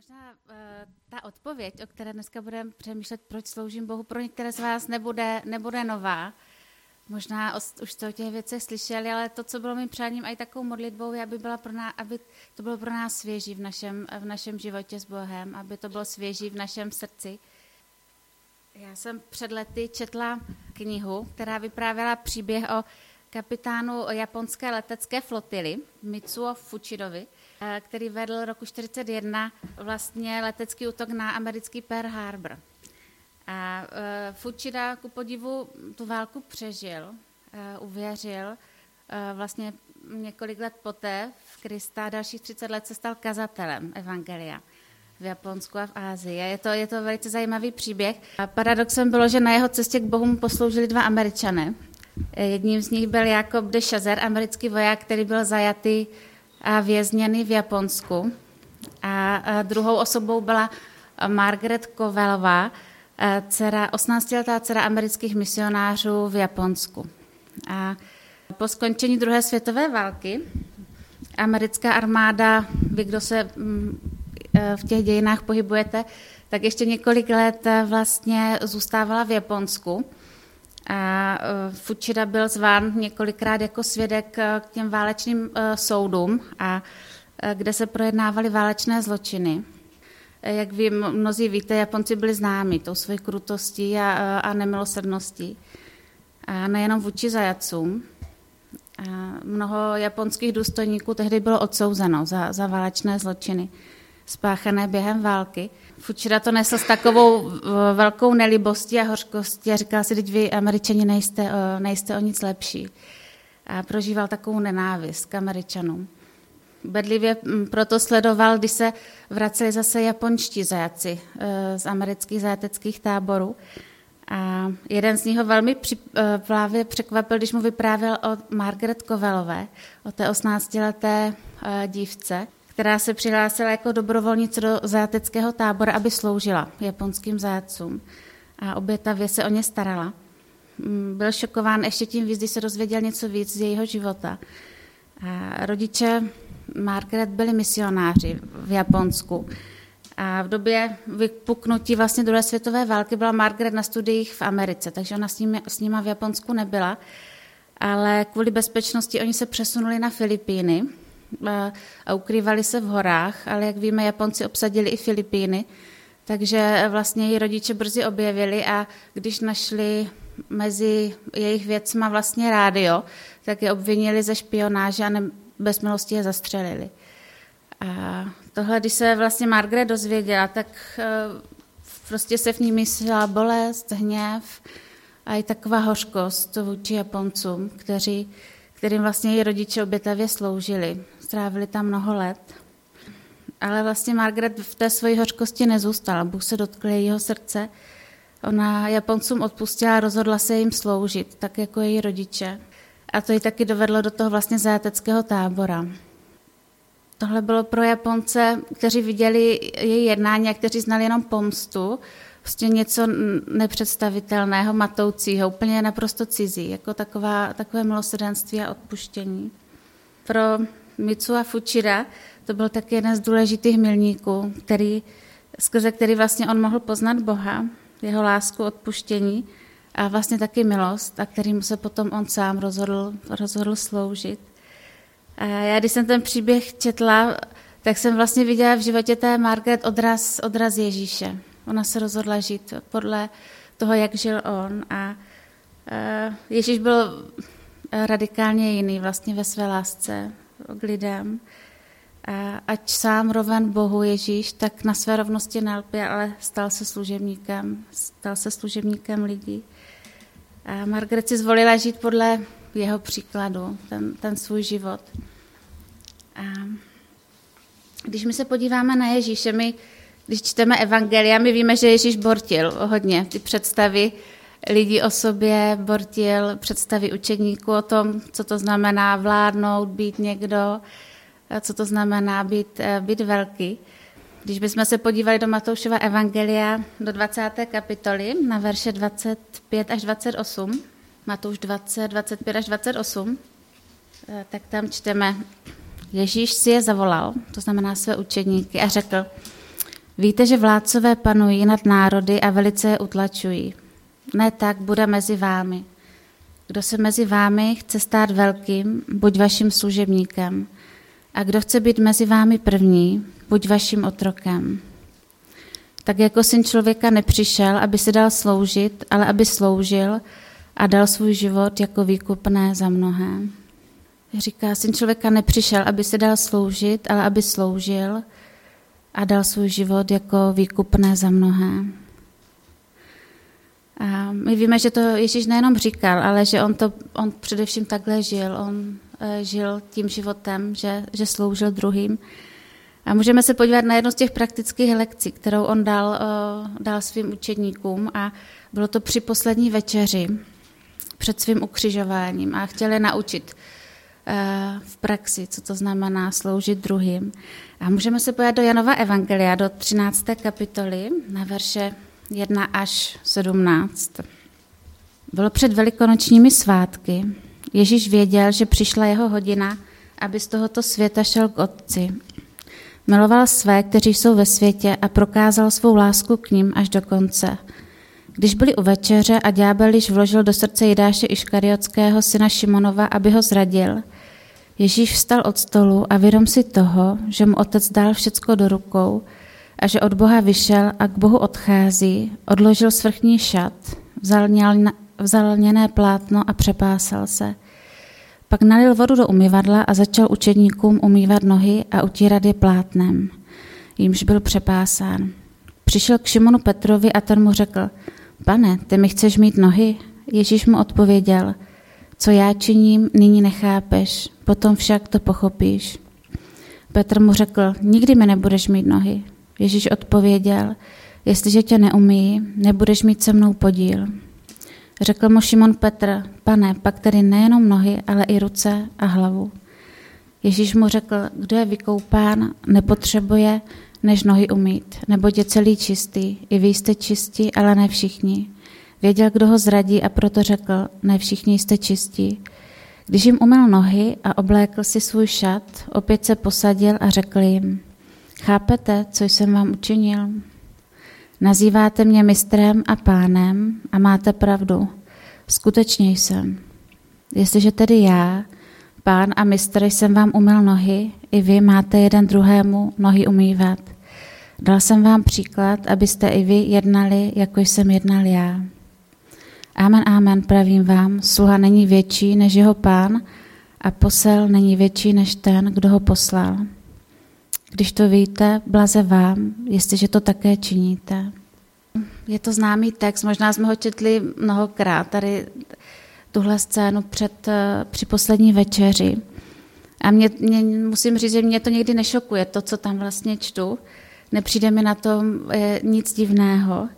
Možná uh, ta odpověď, o které dneska budeme přemýšlet, proč sloužím Bohu, pro některé z vás nebude, nebude nová. Možná už jste o těch věcech slyšeli, ale to, co bylo mým přáním, i takovou modlitbou, je, aby, byla pro nás, aby to bylo pro nás svěží v našem, v našem životě s Bohem, aby to bylo svěží v našem srdci. Já jsem před lety četla knihu, která vyprávěla příběh o kapitánu japonské letecké flotily Mitsuo Fuchidovi, který vedl roku 1941 vlastně letecký útok na americký Pearl Harbor. A uh, Fuchida ku podivu tu válku přežil, uh, uvěřil. Vlastně několik let poté v Krista, dalších 30 let se stal kazatelem Evangelia v Japonsku a v Ázii. Je to, je to velice zajímavý příběh. A paradoxem bylo, že na jeho cestě k Bohu mu posloužili dva američané. Jedním z nich byl Jakob de Chazer, americký voják, který byl zajatý a vězněný v Japonsku. A druhou osobou byla Margaret Kovelová, dcera, 18-letá dcera amerických misionářů v Japonsku. A po skončení druhé světové války americká armáda, vy, kdo se mm, e, v těch dějinách pohybujete, tak ještě několik let e, vlastně zůstávala v Japonsku. A e, Fuchida byl zván několikrát jako svědek k těm válečným soudům, a kde se projednávaly válečné zločiny. Jak vy mnozí víte, Japonci byli známi tou svojí krutostí a, a nemilosrdností. A nejenom vůči zajacům. A mnoho japonských důstojníků tehdy bylo odsouzeno za, za válečné zločiny spáchané během války. Fučira to nesl s takovou velkou nelibostí a hořkostí a říkal si, teď vy američani nejste, nejste o nic lepší. A prožíval takovou nenávist k američanům. Bedlivě mm, proto sledoval, když se vraceli zase japonští zajaci eh, z amerických zajateckých táborů. A jeden z nich ho velmi eh, právě překvapil, když mu vyprávěl o Margaret Kovelové, o té 18-leté eh, dívce, která se přihlásila jako dobrovolnice do zajateckého tábora, aby sloužila japonským zajatcům. A obětavě se o ně starala. Mm, byl šokován ještě tím víc, když se dozvěděl něco víc z jejího života. A rodiče Margaret byli misionáři v Japonsku. A v době vypuknutí vlastně druhé světové války byla Margaret na studiích v Americe, takže ona s, nimi, s nima v Japonsku nebyla. Ale kvůli bezpečnosti oni se přesunuli na Filipíny a, ukrývali se v horách, ale jak víme, Japonci obsadili i Filipíny, takže vlastně její rodiče brzy objevili a když našli mezi jejich věcma vlastně rádio, tak je obvinili ze špionáže a ne, bez milosti je zastřelili. A tohle, když se vlastně Margaret dozvěděla, tak eh, prostě se v ní myslela bolest, hněv a i taková hořkost vůči Japoncům, kteří, kterým vlastně její rodiče obětavě sloužili. Strávili tam mnoho let. Ale vlastně Margaret v té své hořkosti nezůstala. Bůh se dotkl jejího srdce. Ona Japoncům odpustila a rozhodla se jim sloužit, tak jako její rodiče. A to ji taky dovedlo do toho vlastně zajateckého tábora. Tohle bylo pro Japonce, kteří viděli její jednání a kteří znali jenom pomstu, prostě něco nepředstavitelného, matoucího, úplně naprosto cizí, jako taková, takové milosrdenství a odpuštění. Pro Mitsua Fuchida to byl taky jeden z důležitých milníků, který, skrze který vlastně on mohl poznat Boha, jeho lásku, odpuštění a vlastně taky milost, a kterým se potom on sám rozhodl, rozhodl sloužit. A já, když jsem ten příběh četla, tak jsem vlastně viděla v životě té Margaret odraz, odraz Ježíše. Ona se rozhodla žít podle toho, jak žil on a Ježíš byl radikálně jiný vlastně ve své lásce k lidem. Ať sám roven Bohu Ježíš, tak na své rovnosti nelpě, ale stal se služebníkem, stal se služebníkem lidí. A Margaret si zvolila žít podle jeho příkladu, ten, ten svůj život. A když my se podíváme na Ježíše, my, když čteme Evangelia, my víme, že Ježíš bortil hodně ty představy lidí o sobě, bortil představy učedníků o tom, co to znamená vládnout, být někdo, co to znamená být, eh, být velký. Když bychom se podívali do Matoušova Evangelia do 20. kapitoly na verše 25 až 28, Matouš 20, 25 až 28, eh, tak tam čteme, Ježíš si je zavolal, to znamená své učedníky, a řekl, Víte, že vládcové panují nad národy a velice je utlačují. Ne tak bude mezi vámi. Kdo se mezi vámi chce stát velkým, buď vaším služebníkem. A kdo chce být mezi vámi první, buď vaším otrokem. Tak jako syn člověka nepřišel, aby se dal sloužit, ale aby sloužil a dal svůj život jako výkupné za mnohé. Říká, syn člověka nepřišel, aby se dal sloužit, ale aby sloužil a dal svůj život jako výkupné za mnohé. A my víme, že to Ježíš nejenom říkal, ale že on, to, on především takhle žil. On e, žil tím životem, že, že sloužil druhým. A můžeme se podívat na jednu z těch praktických lekcí, kterou on dal, e, dal svým učedníkům a bylo to při poslední večeři před svým ukřižováním a chtěli naučit e, v praxi, co to znamená sloužit druhým. A můžeme se podívat do Janova Evangelia, do 13. kapitoly, na verše 1 až 17. Bylo před velikonočními svátky. Ježíš věděl, že přišla jeho hodina, aby z tohoto světa šel k Otci. Miloval své, kteří jsou ve světě a prokázal svou lásku k ním až do konce. Když byli u večeře a ďábel již vložil do srdce Jidáše Iškariotského syna Šimonova, aby ho zradil, Ježíš vstal od stolu a vědom si toho, že mu otec dal všecko do rukou, a že od Boha vyšel a k Bohu odchází, odložil svrchní šat, vzal, vzal lněné plátno a přepásal se. Pak nalil vodu do umyvadla a začal učedníkům umývat nohy a utírat je plátnem, jímž byl přepásán. Přišel k Šimonu Petrovi a ten mu řekl, pane, ty mi chceš mít nohy? Ježíš mu odpověděl, co já činím, nyní nechápeš, potom však to pochopíš. Petr mu řekl, nikdy mi nebudeš mít nohy. Ježíš odpověděl, jestliže tě neumí, nebudeš mít se mnou podíl. Řekl mu Šimon Petr, pane, pak tedy nejenom nohy, ale i ruce a hlavu. Ježíš mu řekl, kdo je vykoupán, nepotřebuje, než nohy umít, neboť je celý čistý, i vy jste čistí, ale ne všichni. Věděl, kdo ho zradí a proto řekl, ne všichni jste čistí. Když jim umyl nohy a oblékl si svůj šat, opět se posadil a řekl jim, Chápete, co jsem vám učinil? Nazýváte mě mistrem a pánem a máte pravdu. Skutečně jsem. Jestliže tedy já, pán a mistr, jsem vám umyl nohy, i vy máte jeden druhému nohy umývat. Dal jsem vám příklad, abyste i vy jednali, jako jsem jednal já. Amen, amen, pravím vám, sluha není větší než jeho pán a posel není větší než ten, kdo ho poslal. Když to víte, blaze vám, jestliže to také činíte. Je to známý text, možná jsme ho četli mnohokrát, tady tuhle scénu před, eh, při poslední večeři. A mě, mě, musím říct, že mě to někdy nešokuje, to, co tam vlastně čtu. Nepřijde mi na tom je, nic divného.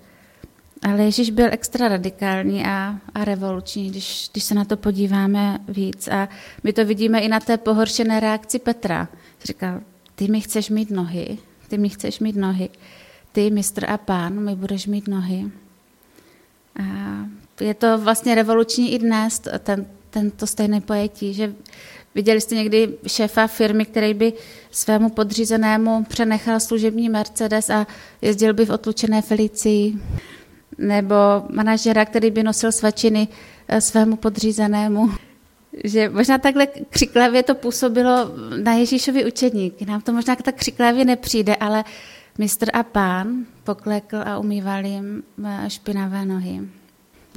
Ale Ježíš byl extra radikální a, a revoluční, když, když se na to podíváme víc. A my to vidíme i na té pohoršené reakci Petra. Říkal, ty mi chceš mít nohy, ty mi chceš mít nohy, ty, mistr a pán, mi budeš mít nohy. A je to vlastně revoluční i dnes, ten, tento stejné pojetí, že viděli jste někdy šéfa firmy, který by svému podřízenému přenechal služební Mercedes a jezdil by v otlučené Felicii, nebo manažera, který by nosil svačiny eh, svému podřízenému že možná takhle křiklavě to působilo na Ježíšovi učedníky. Nám to možná tak křiklavě nepřijde, ale mistr a pán poklekl a umýval jim eh, špinavé nohy.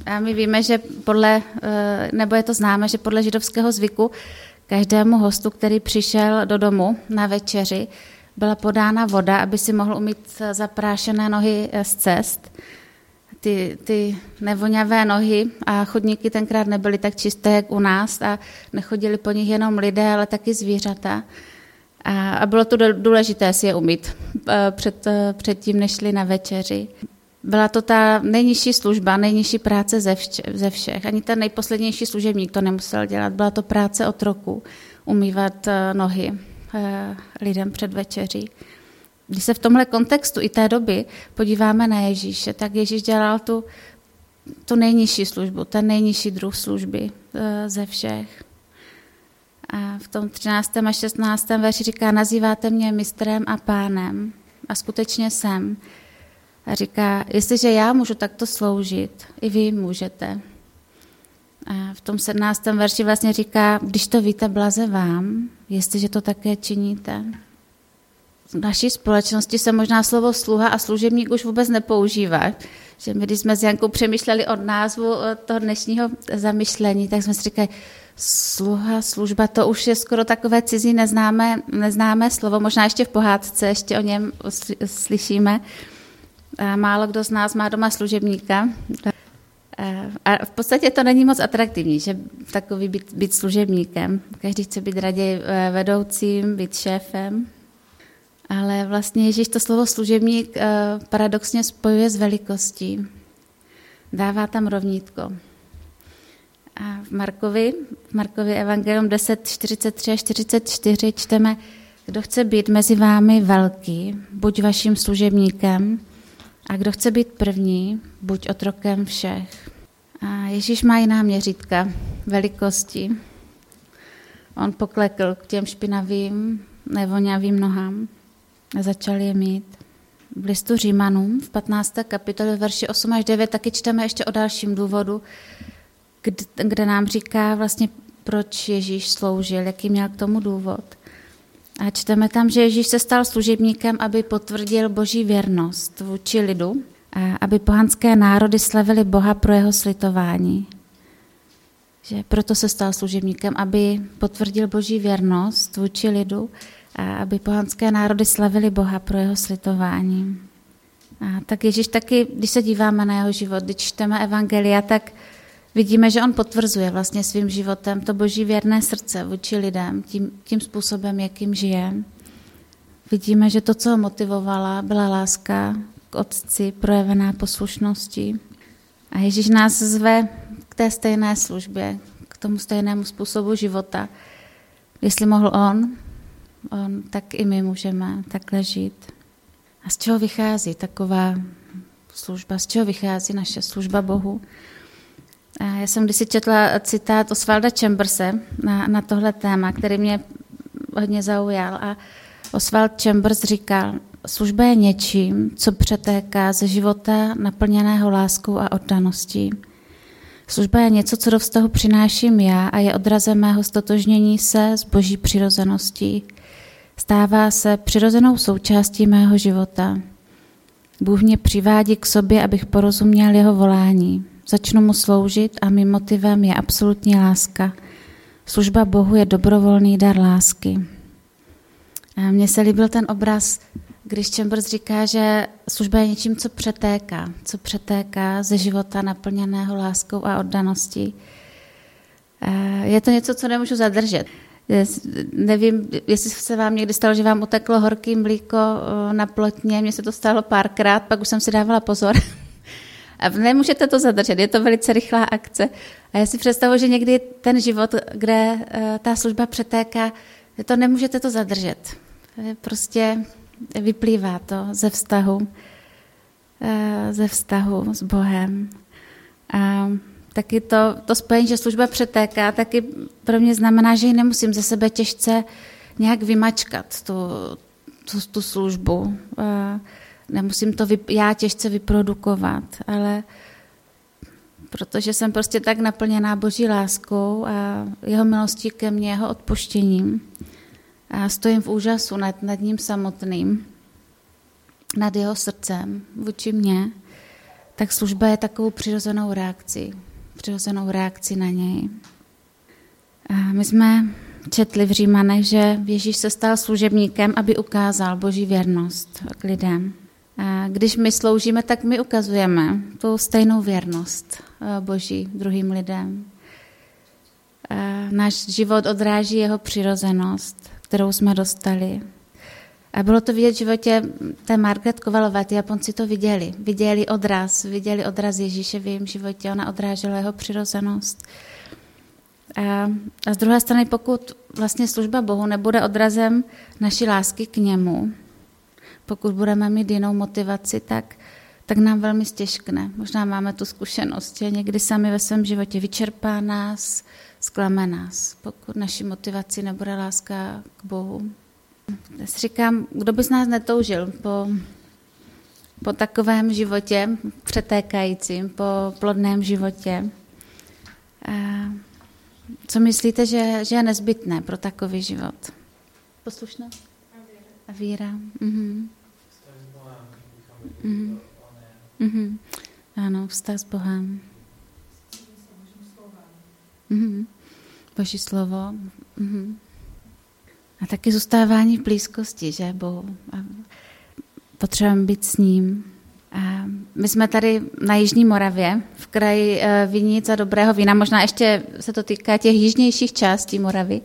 A my víme, že podle, eh, nebo je to známe, že podle židovského zvyku každému hostu, který přišel do domu na večeři, byla podána voda, aby si mohl umít zaprášené nohy eh, z cest ty, ty nevoňavé nohy a chodníky tenkrát nebyly tak čisté, jak u nás a nechodili po nich jenom lidé, ale taky zvířata. A, a bylo to důležité si je umít eh, před, eh, před tím, než šli na večeři. Byla to ta nejnižší služba, nejnižší práce ze, vše, ze všech. Ani ten nejposlednější služebník to nemusel dělat. Byla to práce od roku, umývat eh, nohy lidem před večeří. Když se v tomhle kontextu i té doby podíváme na Ježíše, tak Ježíš dělal tu, tu nejnižší službu, ten nejnižší druh služby eh, ze všech. A v tom 13. a 16. verši říká, nazýváte mě mistrem a pánem A skutečně jsem. A říká, jestliže já můžu takto sloužit, i vy můžete. A v tom 17. verši vlastně říká, když to víte, blaze vám, jestliže to také činíte. V naší společnosti se možná slovo sluha a služebník už vůbec nepoužívá. Že my, když jsme s Jankou přemýšleli od názvu toho dnešního zamyšlení, tak jsme si říkali, sluha, služba, to už je skoro takové cizí neznámé, neznámé slovo, možná ještě v pohádce, ještě o něm slyšíme. A málo kdo z nás má doma služebníka. A v podstatě to není moc atraktivní, že takový být, být služebníkem. Každý chce být raději eh, vedoucím, být šéfem. Ale vlastně Ježíš to slovo služebník eh, paradoxně spojuje s velikostí. Dává tam rovnítko. A v Markovi, v Markovi Evangelium 10, 43 a 44 čteme, kdo chce být mezi vámi velký, buď vaším služebníkem, a kdo chce být první, buď otrokem všech. A Ježíš má jiná měřítka velikosti. On poklekl k těm špinavým, nevoňavým nohám a začal je mít. V listu Římanům v 15. kapitole verši 8 až 9 taky čteme ještě o dalším důvodu, kde, nám říká vlastně, proč Ježíš sloužil, jaký měl k tomu důvod. A čteme tam, že Ježíš se stal služebníkem, aby potvrdil boží věrnost vůči lidu, a aby pohanské národy slavili Boha pro jeho slitování. Že proto se stal služebníkem, aby potvrdil boží věrnost vůči lidu aby pohanské národy slavili Boha pro jeho slitování. A tak Ježíš taky, když se díváme na jeho život, když čteme Evangelia, tak vidíme, že on potvrzuje vlastně svým životem to boží věrné srdce vůči lidem, tím, tím způsobem, jakým žije. Vidíme, že to, co ho motivovala, byla láska k Otci, projevená poslušností. A Ježíš nás zve k té stejné službě, k tomu stejnému způsobu života. Jestli mohl on, on, tak i my můžeme takhle žít. A z čeho vychází taková služba? Z čeho vychází naše služba Bohu? Já jsem kdysi četla citát Osvalda Chamberse na, na tohle téma, který mě hodně zaujal. A Oswald Chambers říkal, služba je něčím, co přetéká ze života naplněného láskou a oddaností. Služba je něco, co do vztahu přináším já a je odrazem mého stotožnění se s boží přirozeností. Stává se přirozenou součástí mého života. Bůh mě přivádí k sobě, abych porozuměl jeho volání. Začnu mu sloužit a mým motivem je absolutní láska. Služba Bohu je dobrovolný dar lásky. A mně se líbil ten obraz, když Chambers říká, že služba je něčím, co přetéká, co přetéká ze života naplněného láskou a oddaností. Je to něco, co nemůžu zadržet. Nevím, jestli se vám někdy stalo, že vám uteklo horký mlíko na plotně, mně se to stalo párkrát, pak už jsem si dávala pozor. A nemůžete to zadržet, je to velice rychlá akce. A já si představuji, že někdy ten život, kde eh, ta služba přetéká, to nemůžete to zadržet. Prostě vyplývá to ze vztahu, eh, ze vztahu s Bohem. A taky to, to spojení, že služba přetéká, taky pro mě znamená, že ji nemusím ze sebe těžce nějak vymačkat, tu, tu, tu službu. Nemusím to vy, já těžce vyprodukovat, ale protože jsem prostě tak naplněná boží láskou a jeho milostí ke mně, jeho odpuštěním. A stojím v úžasu nad, nad ním samotným, nad jeho srdcem vůči mně, tak služba je takovou přirozenou reakcí, přirozenou reakcí na něj. My jsme četli v Římanech, že Ježíš se stal služebníkem, aby ukázal boží věrnost k lidem. Když my sloužíme, tak my ukazujeme tu stejnou věrnost eh, Boží druhým lidem. A náš život odráží jeho přirozenost, kterou jsme dostali. A bylo to vidět v životě té Margaret Kovalové, ty Japonci to viděli. Viděli odraz, viděli odraz Ježíše v jejím životě, ona odrážela jeho přirozenost. A, a z druhé strany, pokud vlastně služba Bohu nebude odrazem naší lásky k němu, pokud budeme mít jinou motivaci, tak, tak nám velmi stěžkne. Možná máme tu zkušenost, že někdy sami ve svém životě vyčerpá nás, zklame nás, pokud naší motivací nebude láska k Bohu. Já si říkám, kdo by z nás netoužil po, po takovém životě přetékajícím, po plodném životě. Co myslíte, že, že je nezbytné pro takový život? Poslušnost? A víra. Mhm. Mhm. Mhm. Ano, vztah s Bohem. Mhm. Boží slovo. Mhm. A taky zůstávání v blízkosti, že Bohu. A potřebujeme být s ním. A my jsme tady na Jižní Moravě, v kraji eh, Vinic a Dobrého vína. Možná ještě se to týká těch jižnějších částí Moravy.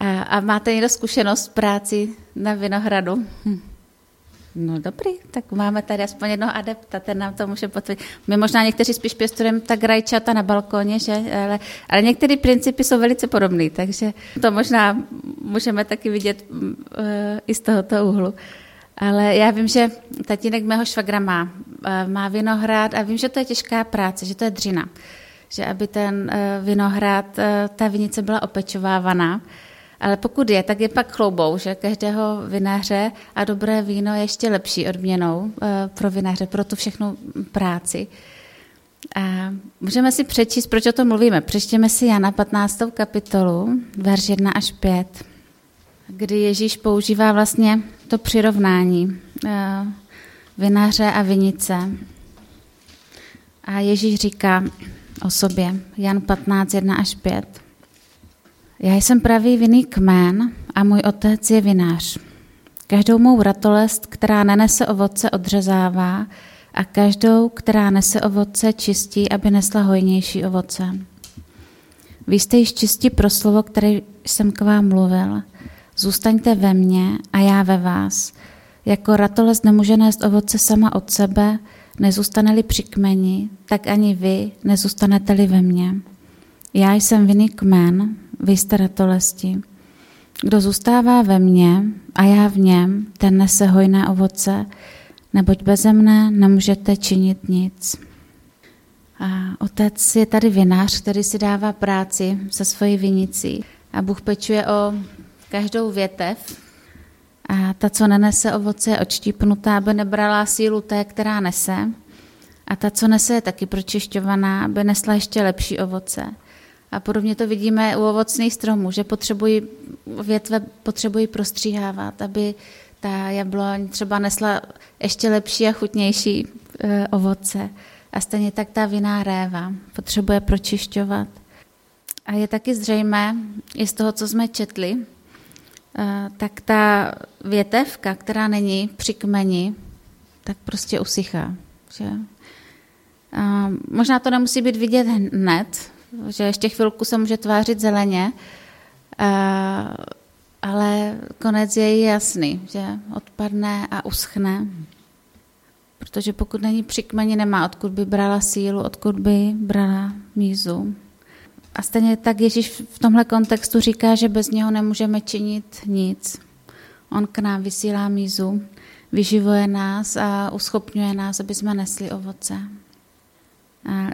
A, a máte někdo zkušenost v práci na Vinohradu? Hm. No dobrý, tak máme tady aspoň jednoho adepta, ten nám to může potvrdit. My možná někteří spíš pěstujeme tak rajčata na balkóně, že? Ale, ale některé principy jsou velice podobné, takže to možná můžeme taky vidět uh, i z tohoto úhlu. Ale já vím, že tatínek mého švagra má, uh, má vinohrad a vím, že to je těžká práce, že to je dřina. Že aby ten uh, vinohrad, uh, ta vinice byla opečovávaná, ale pokud je, tak je pak chloubou, že každého vináře a dobré víno je ještě lepší odměnou eh, pro vináře, pro tu všechnu práci. A můžeme si přečíst, proč o tom mluvíme. Přečtěme si Jana 15. kapitolu, verš 1 až 5, kdy Ježíš používá vlastně to přirovnání eh, vináře a vinice. A Ježíš říká o sobě, Jan 15, 1 až 5. Já jsem pravý vinný kmen a můj otec je vinář. Každou mou ratolest, která nenese ovoce, odřezává a každou, která nese ovoce, čistí, aby nesla hojnější ovoce. Vy jste již čistí pro slovo, které jsem k vám mluvil. Zůstaňte ve mně a já ve vás. Jako ratolest nemůže nést ovoce sama od sebe, nezůstane-li při kmeni, tak ani vy nezůstanete-li ve mně. Já jsem vinný kmen, vy jste ratolesti. Kdo zůstává ve mně a já v něm, ten nese hojné ovoce, neboť beze mne nemůžete činit nic. A otec je tady vinář, který si dává práci se svojí vinicí a Bůh pečuje o každou větev a ta, co nenese ovoce, je odštípnutá, aby nebrala sílu té, která nese. A ta, co nese, je taky pročišťovaná, aby nesla ještě lepší ovoce. A podobně to vidíme u ovocných stromů, že potřebují, větve potřebují prostříhávat, aby ta jabloň třeba nesla ještě lepší a chutnější e, ovoce. A stejně tak ta vinná réva potřebuje pročišťovat. A je taky zřejmé, i z toho, co jsme četli, e, tak ta větevka, která není při kmeni, tak prostě usychá. Že? A možná to nemusí být vidět hned, že ještě chvilku se může tvářit zeleně, a, ale konec je jasný, že odpadne a uschne. Protože pokud není při kmeni, nemá odkud by brala sílu, odkud by brala mízu. A stejně tak Ježíš v tomhle kontextu říká, že bez něho nemůžeme činit nic. On k nám vysílá mízu, vyživuje nás a uschopňuje nás, aby jsme nesli ovoce.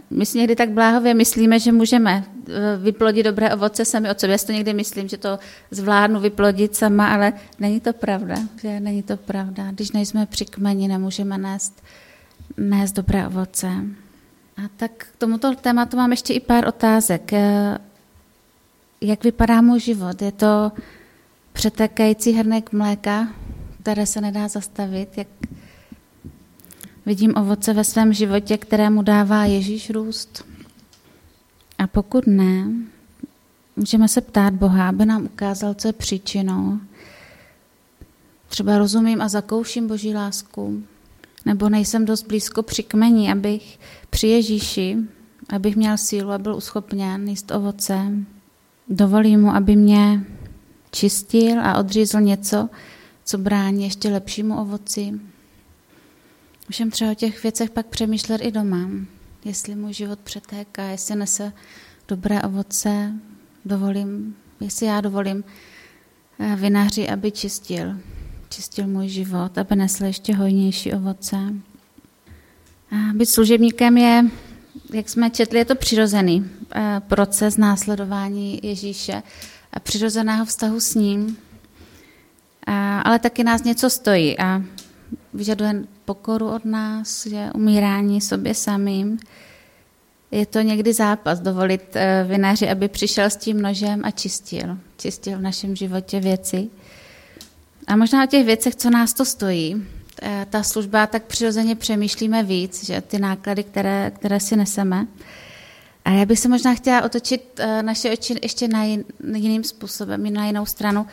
My si někdy tak bláhově myslíme, že můžeme eh, vyplodit dobré ovoce sami od sebe. Já si to někdy myslím, že to zvládnu vyplodit sama, ale není to pravda. Že není to pravda. Když nejsme při kmeni, nemůžeme nést, nést dobré ovoce. A tak k tomuto tématu mám ještě i pár otázek. Eh, jak vypadá můj život? Je to přetékající hrnek mléka, které se nedá zastavit? Jak, Vidím ovoce ve svém životě, kterému dává Ježíš růst. A pokud ne, můžeme se ptát Boha, aby nám ukázal, co je příčinou. Třeba rozumím a zakouším Boží lásku, nebo nejsem dost blízko při kmeni, abych při Ježíši, abych měl sílu a byl uschopněn jíst ovoce. Dovolím mu, aby mě čistil a odřízl něco, co brání ještě lepšímu ovoci. Můžeme třeba o těch věcech pak přemýšlet i doma. Jestli můj život přetéká, jestli nese dobré ovoce, dovolím, jestli já dovolím eh, vinaři, aby čistil, čistil můj život, aby nesl ještě hojnější ovoce. A být služebníkem je, jak jsme četli, je to přirozený eh, proces následování Ježíše a přirozeného vztahu s ním. A, ale taky nás něco stojí a vyžaduje pokoru od nás, že umírání sobě samým. Je to někdy zápas dovolit eh, vinaři, aby přišel s tím nožem a čistil. Čistil v našem životě věci. A možná o těch věcech, co nás to stojí. Eh, ta služba tak přirozeně přemýšlíme víc, že ty náklady, které, které si neseme. A já bych se možná chtěla otočit eh, naše oči ještě na jiným způsobem, na jinou stranu.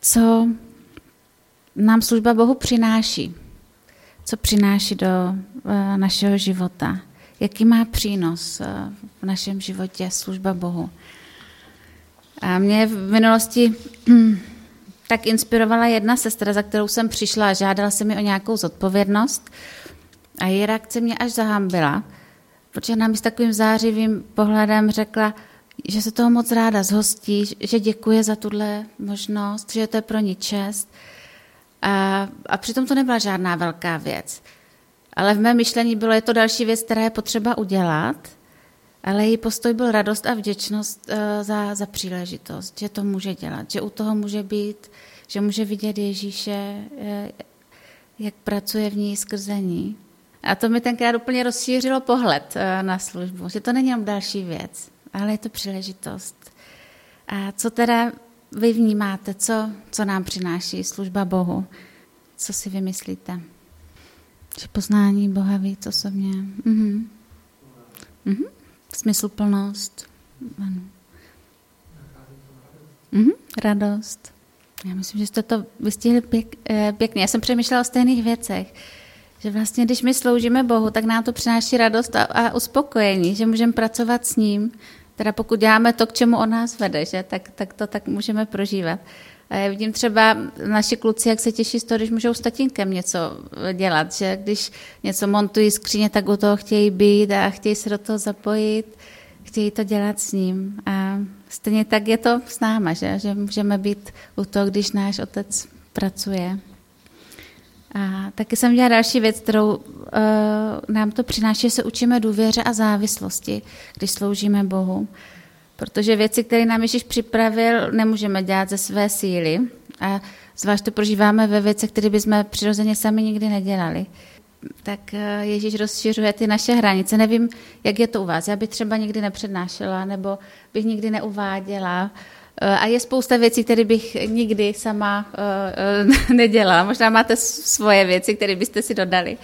Co nám služba Bohu přináší? Co přináší do eh, našeho života? Jaký má přínos v našem životě služba Bohu? A mě v minulosti tak inspirovala jedna sestra, za kterou jsem přišla a žádala se mi o nějakou zodpovědnost. A její reakce mě až zahambila, protože nám s takovým zářivým pohledem řekla, že se toho moc ráda zhostí, že děkuje za tuhle možnost, že to je pro ní čest. A, a přitom to nebyla žádná velká věc. Ale v mém myšlení bylo, je to další věc, která je potřeba udělat, ale její postoj byl radost a vděčnost uh, za, za příležitost, že to může dělat, že u toho může být, že může vidět Ježíše, uh, jak pracuje v ní skrze ní. A to mi tenkrát úplně rozšířilo pohled uh, na službu, že to není jenom další věc, ale je to příležitost. A co teda vy vnímáte, co, co nám přináší služba Bohu? Co si vymyslíte? Že poznání Boha víc osobně. Mhm. Mhm. Smysluplnost. Ano. Mhm, radost. Já myslím, že jste to vystihli pěk, eh, pěkně. Já jsem přemýšlela o stejných věcech. Že vlastně, když my sloužíme Bohu, tak nám to přináší radost a, a uspokojení, že můžeme pracovat s ním. Teda pokud děláme to, k čemu on nás vede, že? Tak, tak to tak můžeme prožívat. A já vidím třeba naši kluci, jak se těší z toho, když můžou s tatínkem něco dělat, že když něco montují skříně, tak u toho chtějí být a chtějí se do toho zapojit, chtějí to dělat s ním. A stejně tak je to s náma, že, že můžeme být u toho, když náš otec pracuje. A taky jsem dělala další věc, kterou uh, nám to přináší, že se učíme důvěře a závislosti, když sloužíme Bohu protože věci, které nám Ježíš připravil, nemůžeme dělat ze své síly. A zvlášť to prožíváme ve věcech, které bychom přirozeně sami nikdy nedělali. Tak eh, Ježíš rozšiřuje ty naše hranice. Nevím, jak je to u vás. Já bych třeba nikdy nepřednášela, nebo bych nikdy neuváděla. Eh, a je spousta věcí, které bych nikdy sama uh, nedělala. Možná máte svoje věci, které byste si dodali.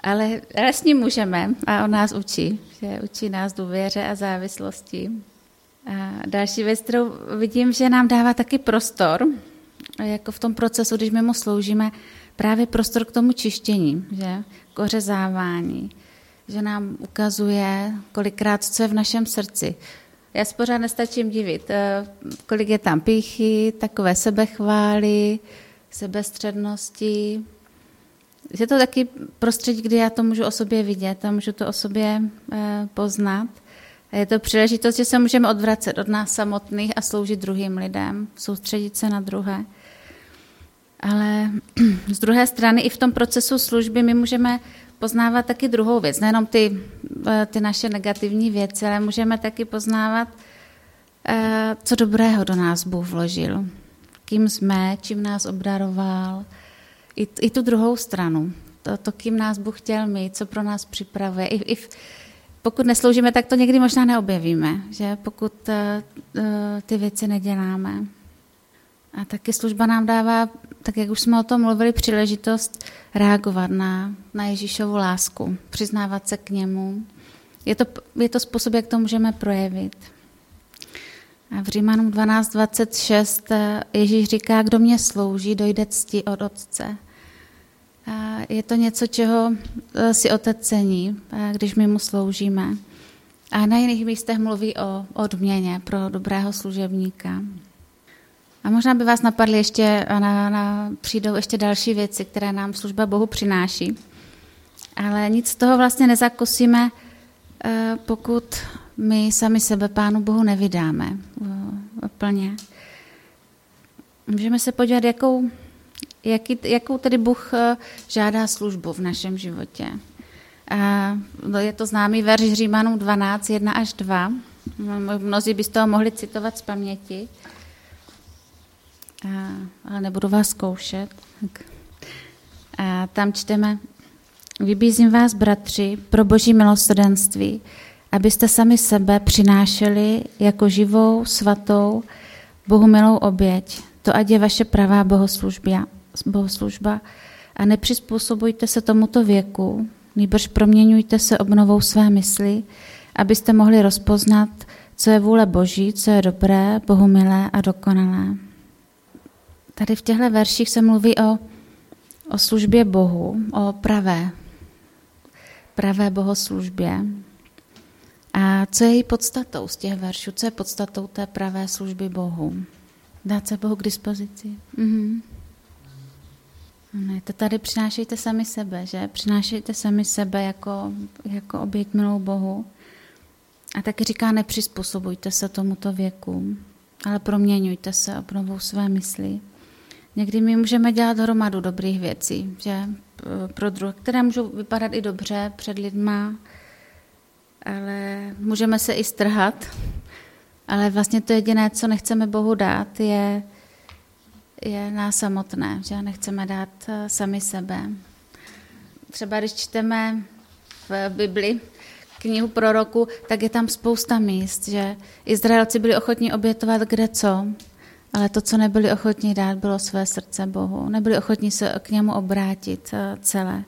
Ale, ním můžeme a on nás učí. Že učí nás důvěře a závislosti. A další věc, kterou vidím, že nám dává taky prostor, jako v tom procesu, když my mu sloužíme, právě prostor k tomu čištění, že? k ořezávání, že nám ukazuje kolikrát, co je v našem srdci. Já si pořád nestačím divit, eh, kolik je tam píchy, takové sebechvály, sebestřednosti. Je to taky prostředí, kdy já to můžu o sobě vidět a můžu to o sobě eh, poznat. Je to příležitost, že se můžeme odvracet od nás samotných a sloužit druhým lidem, soustředit se na druhé. Ale z druhé strany i v tom procesu služby my můžeme poznávat taky druhou věc, nejenom ty, eh, ty naše negativní věci, ale můžeme taky poznávat, eh, co dobrého do nás Bůh vložil, kým jsme, čím nás obdaroval, i, i tu druhou stranu, to, to, kým nás Bůh chtěl mít, co pro nás připravuje. I, i v, pokud nesloužíme, tak to někdy možná neobjevíme, že pokud uh, ty věci neděláme. A taky služba nám dává, tak jak už jsme o tom mluvili, příležitost reagovat na, na Ježíšovu lásku, přiznávat se k němu. Je to, je to způsob, jak to můžeme projevit. A v Římanům 12.26 eh, Ježíš říká, kdo mě slouží, dojde cti od Otce. Je to něco, čeho e, si otec cení, e, když my mu sloužíme. A na jiných místech mluví o odměně pro dobrého služebníka. A možná by vás napadly ještě, na, na, přijdou ještě další věci, které nám služba Bohu přináší. Ale nic z toho vlastně nezakosíme, e, pokud my sami sebe Pánu Bohu nevydáme plně. Můžeme se podívat, jakou jaký, jakou tedy Bůh eh, žádá službu v našem životě. Je to známý verš Římanů 12, 1 až 2. Mnozí by z toho mohli citovat z paměti. A, ale nebudu vás zkoušet. Tak. A tam čteme, vybízím vás, bratři, pro boží milosrdenství, abyste sami sebe přinášeli jako živou, svatou, Bohu milou oběť. To ať je vaše pravá bohoslužba, bohoslužba a nepřizpůsobujte se tomuto věku, nýbrž proměňujte se obnovou své mysli, abyste mohli rozpoznat, co je vůle Boží, co je dobré, bohumilé a dokonalé. Tady v těchto verších se mluví o, o službě Bohu, o pravé, pravé bohoslužbě. A co je její podstatou z těch veršů? Co je podstatou té pravé služby Bohu? Dát se Bohu k dispozici. Mhm. Ne, to tady přinášejte sami sebe, že? Přinášejte sami sebe jako, jako oběť milou Bohu. A taky říká, nepřizpůsobujte se tomuto věku, ale proměňujte se, obnovou své mysli. Někdy my můžeme dělat hromadu dobrých věcí, že pro druhé, které můžou vypadat i dobře před lidma, ale můžeme se i strhat. Ale vlastně to jediné, co nechceme Bohu dát, je, je nás samotné, že nechceme dát eh, sami sebe. Třeba když čteme v Bibli knihu proroku, tak je tam spousta míst, že Izraelci byli ochotní obětovat kde co, ale to, co nebyli ochotní dát, bylo své srdce Bohu. Nebyli ochotní se k němu obrátit eh, celé.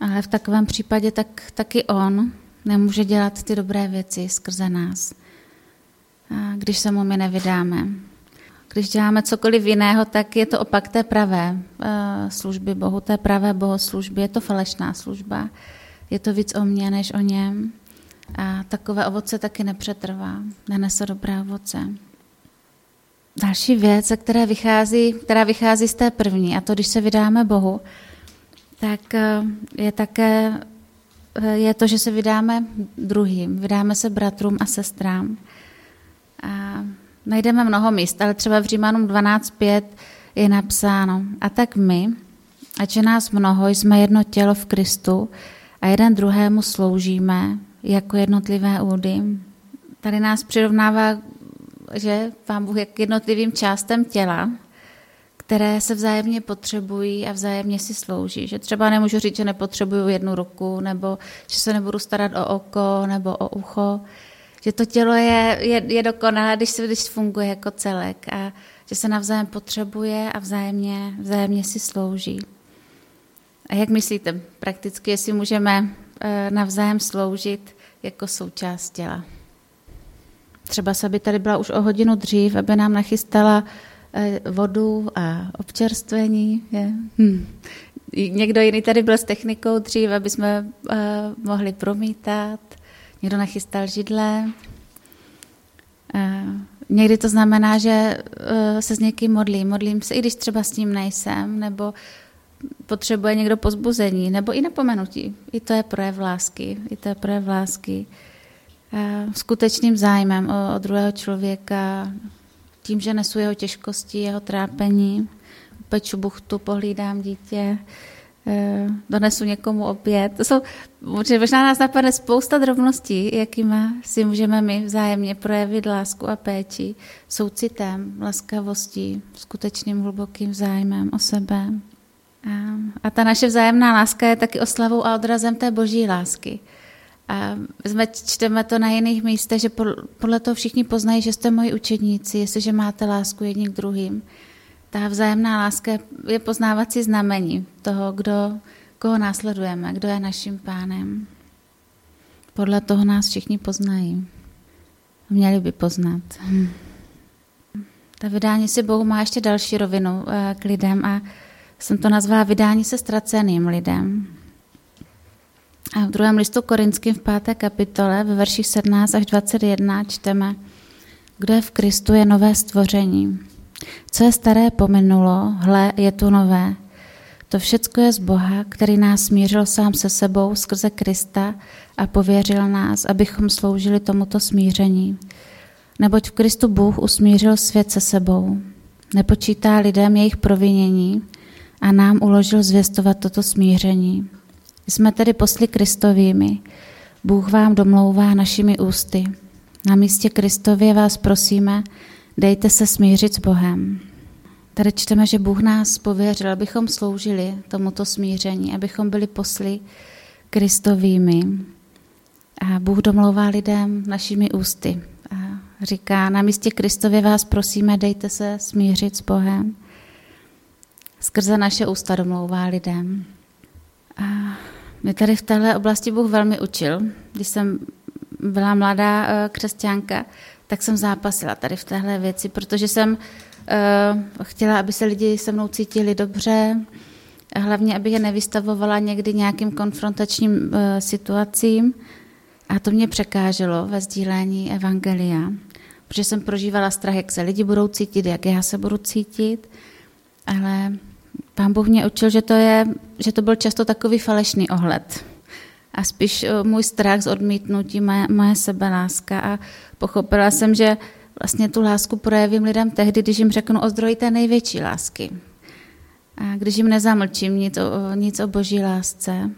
Ale v takovém případě tak, taky on nemůže dělat ty dobré věci skrze nás, když se mu my nevydáme. Když děláme cokoliv jiného, tak je to opak té pravé eh, služby Bohu, té pravé bohoslužby. Je to falešná služba. Je to víc o mně, než o něm. A takové ovoce taky nepřetrvá. Nenese dobré ovoce. Další věc, které vychází, která vychází z té první, a to, když se vydáme Bohu, tak eh, je také eh, je to, že se vydáme druhým, vydáme se bratrům a sestrám. A najdeme mnoho míst, ale třeba v Římanům 12.5 je napsáno, a tak my, ať je nás mnoho, jsme jedno tělo v Kristu a jeden druhému sloužíme jako jednotlivé údy. Tady nás přirovnává, že Pán Bůh je k jednotlivým částem těla, které se vzájemně potřebují a vzájemně si slouží. Že třeba nemůžu říct, že nepotřebuju jednu ruku, nebo že se nebudu starat o oko nebo o ucho, že to tělo je, je, je dokonalé, když, se, když funguje jako celek a že se navzájem potřebuje a vzájemně, vzájemně si slouží. A jak myslíte prakticky, jestli můžeme eh, navzájem sloužit jako součást těla? Třeba se by tady byla už o hodinu dřív, aby nám nachystala eh, vodu a občerstvení. Je? Hm. Někdo jiný tady byl s technikou dřív, aby jsme uh, mohli promítat. Někdo nachystal židle. Někdy to znamená, že e, se s někým modlím. Modlím se, i když třeba s ním nejsem, nebo potřebuje někdo pozbuzení, nebo i napomenutí. I to je projev lásky. I to je projev lásky. Skutečným zájmem o, o druhého člověka, tím, že nesu jeho těžkosti, jeho trápení, peču buchtu, pohlídám dítě, Eh, donesu někomu oběd. To jsou, možná nás napadne spousta drobností, jakýma si můžeme my vzájemně projevit lásku a péči, soucitem, laskavostí, skutečným hlubokým zájmem o sebe. A, a ta naše vzájemná láska je taky oslavou a odrazem té boží lásky. A jsme, čteme to na jiných místech, že podle toho všichni poznají, že jste moji učedníci, jestliže máte lásku jedním k druhým ta vzájemná láska je poznávací znamení toho, kdo, koho následujeme, kdo je naším pánem. Podle toho nás všichni poznají. Měli by poznat. Ta vydání si Bohu má ještě další rovinu eh, k lidem a jsem to nazvala vydání se ztraceným lidem. A v druhém listu Korinským v páté kapitole ve verších 17 až 21 čteme, kdo je v Kristu je nové stvoření. Co je staré pominulo, hle, je tu nové. To všecko je z Boha, který nás smířil sám se sebou skrze Krista a pověřil nás, abychom sloužili tomuto smíření. Neboť v Kristu Bůh usmířil svět se sebou. Nepočítá lidem jejich provinění a nám uložil zvěstovat toto smíření. Jsme tedy posly Kristovými. Bůh vám domlouvá našimi ústy. Na místě Kristově vás prosíme, Dejte se smířit s Bohem. tady čteme, že Bůh nás pověřil, abychom sloužili tomuto smíření, abychom byli posly Kristovými. A Bůh domlouvá lidem našimi ústy. A říká, na místě Kristově vás prosíme, dejte se smířit s Bohem. Skrze naše ústa domlouvá lidem. A mě tady v téhle oblasti Bůh velmi učil. Když jsem byla mladá eh, křesťanka, tak jsem zápasila tady v téhle věci, protože jsem uh, chtěla, aby se lidi se mnou cítili dobře, a hlavně, abych je nevystavovala někdy nějakým konfrontačním uh, situacím. A to mě překáželo ve sdílení evangelia, protože jsem prožívala strach, jak se lidi budou cítit, jak já se budu cítit, ale pán Bůh mě učil, že to, je, že to byl často takový falešný ohled a spíš eh, můj strach z odmítnutí, moje, moje sebeláska a pochopila jsem, že vlastně tu lásku projevím lidem tehdy, když jim řeknu o zdroji té největší lásky. A když jim nezamlčím nic o, nic o boží lásce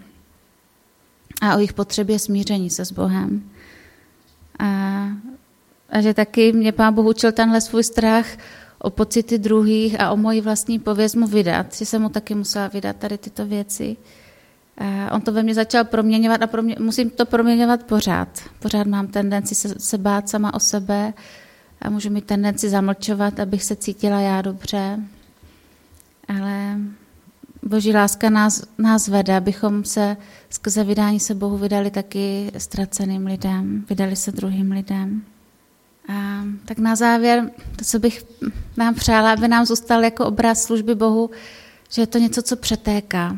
a o jejich potřebě smíření se s Bohem. A, a že taky mě pán Bůh učil tenhle svůj strach o pocity druhých a o moji vlastní pověst mu vydat, že jsem mu taky musela vydat tady tyto věci. A on to ve mně začal proměňovat a promě, musím to proměňovat pořád. Pořád mám tendenci se, se bát sama o sebe a můžu mít tendenci zamlčovat, abych se cítila já dobře. Ale Boží láska nás, nás vede, abychom se skrze vydání se Bohu vydali taky ztraceným lidem, vydali se druhým lidem. A tak na závěr, to, co bych nám přála, aby nám zůstal jako obraz služby Bohu, že je to něco, co přetéká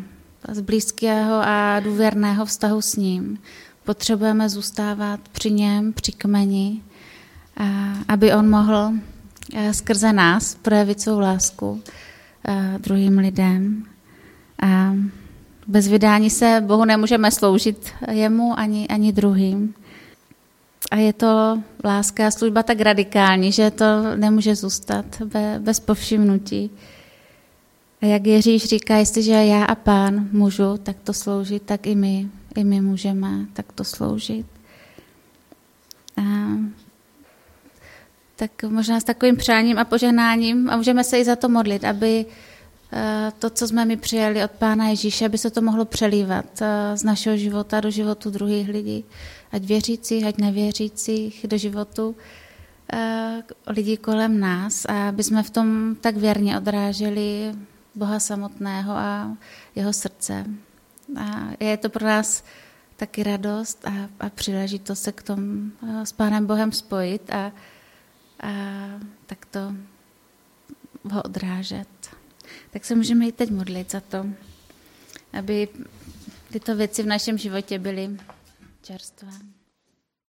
z blízkého a důvěrného vztahu s ním. Potřebujeme zůstávat při něm, při kmeni, aby on mohl skrze nás projevit svou lásku druhým lidem. A bez vydání se Bohu nemůžeme sloužit jemu ani, ani druhým. A je to láska a služba tak radikální, že to nemůže zůstat bez povšimnutí. A jak Ježíš říká, jestliže já a pán můžu takto sloužit, tak i my, i my můžeme takto sloužit. A tak možná s takovým přáním a požehnáním a můžeme se i za to modlit, aby eh, to, co jsme mi přijali od Pána Ježíše, aby se to mohlo přelívat eh, z našeho života do životu druhých lidí, ať věřících, ať nevěřících, do životu eh, lidí kolem nás a aby jsme v tom tak věrně odráželi Boha samotného a jeho srdce. A je to pro nás taky radost a, a příležitost se k tomu s Pánem Bohem spojit a, a takto ho odrážet. Tak se můžeme i teď modlit za to, aby tyto věci v našem životě byly Чарства.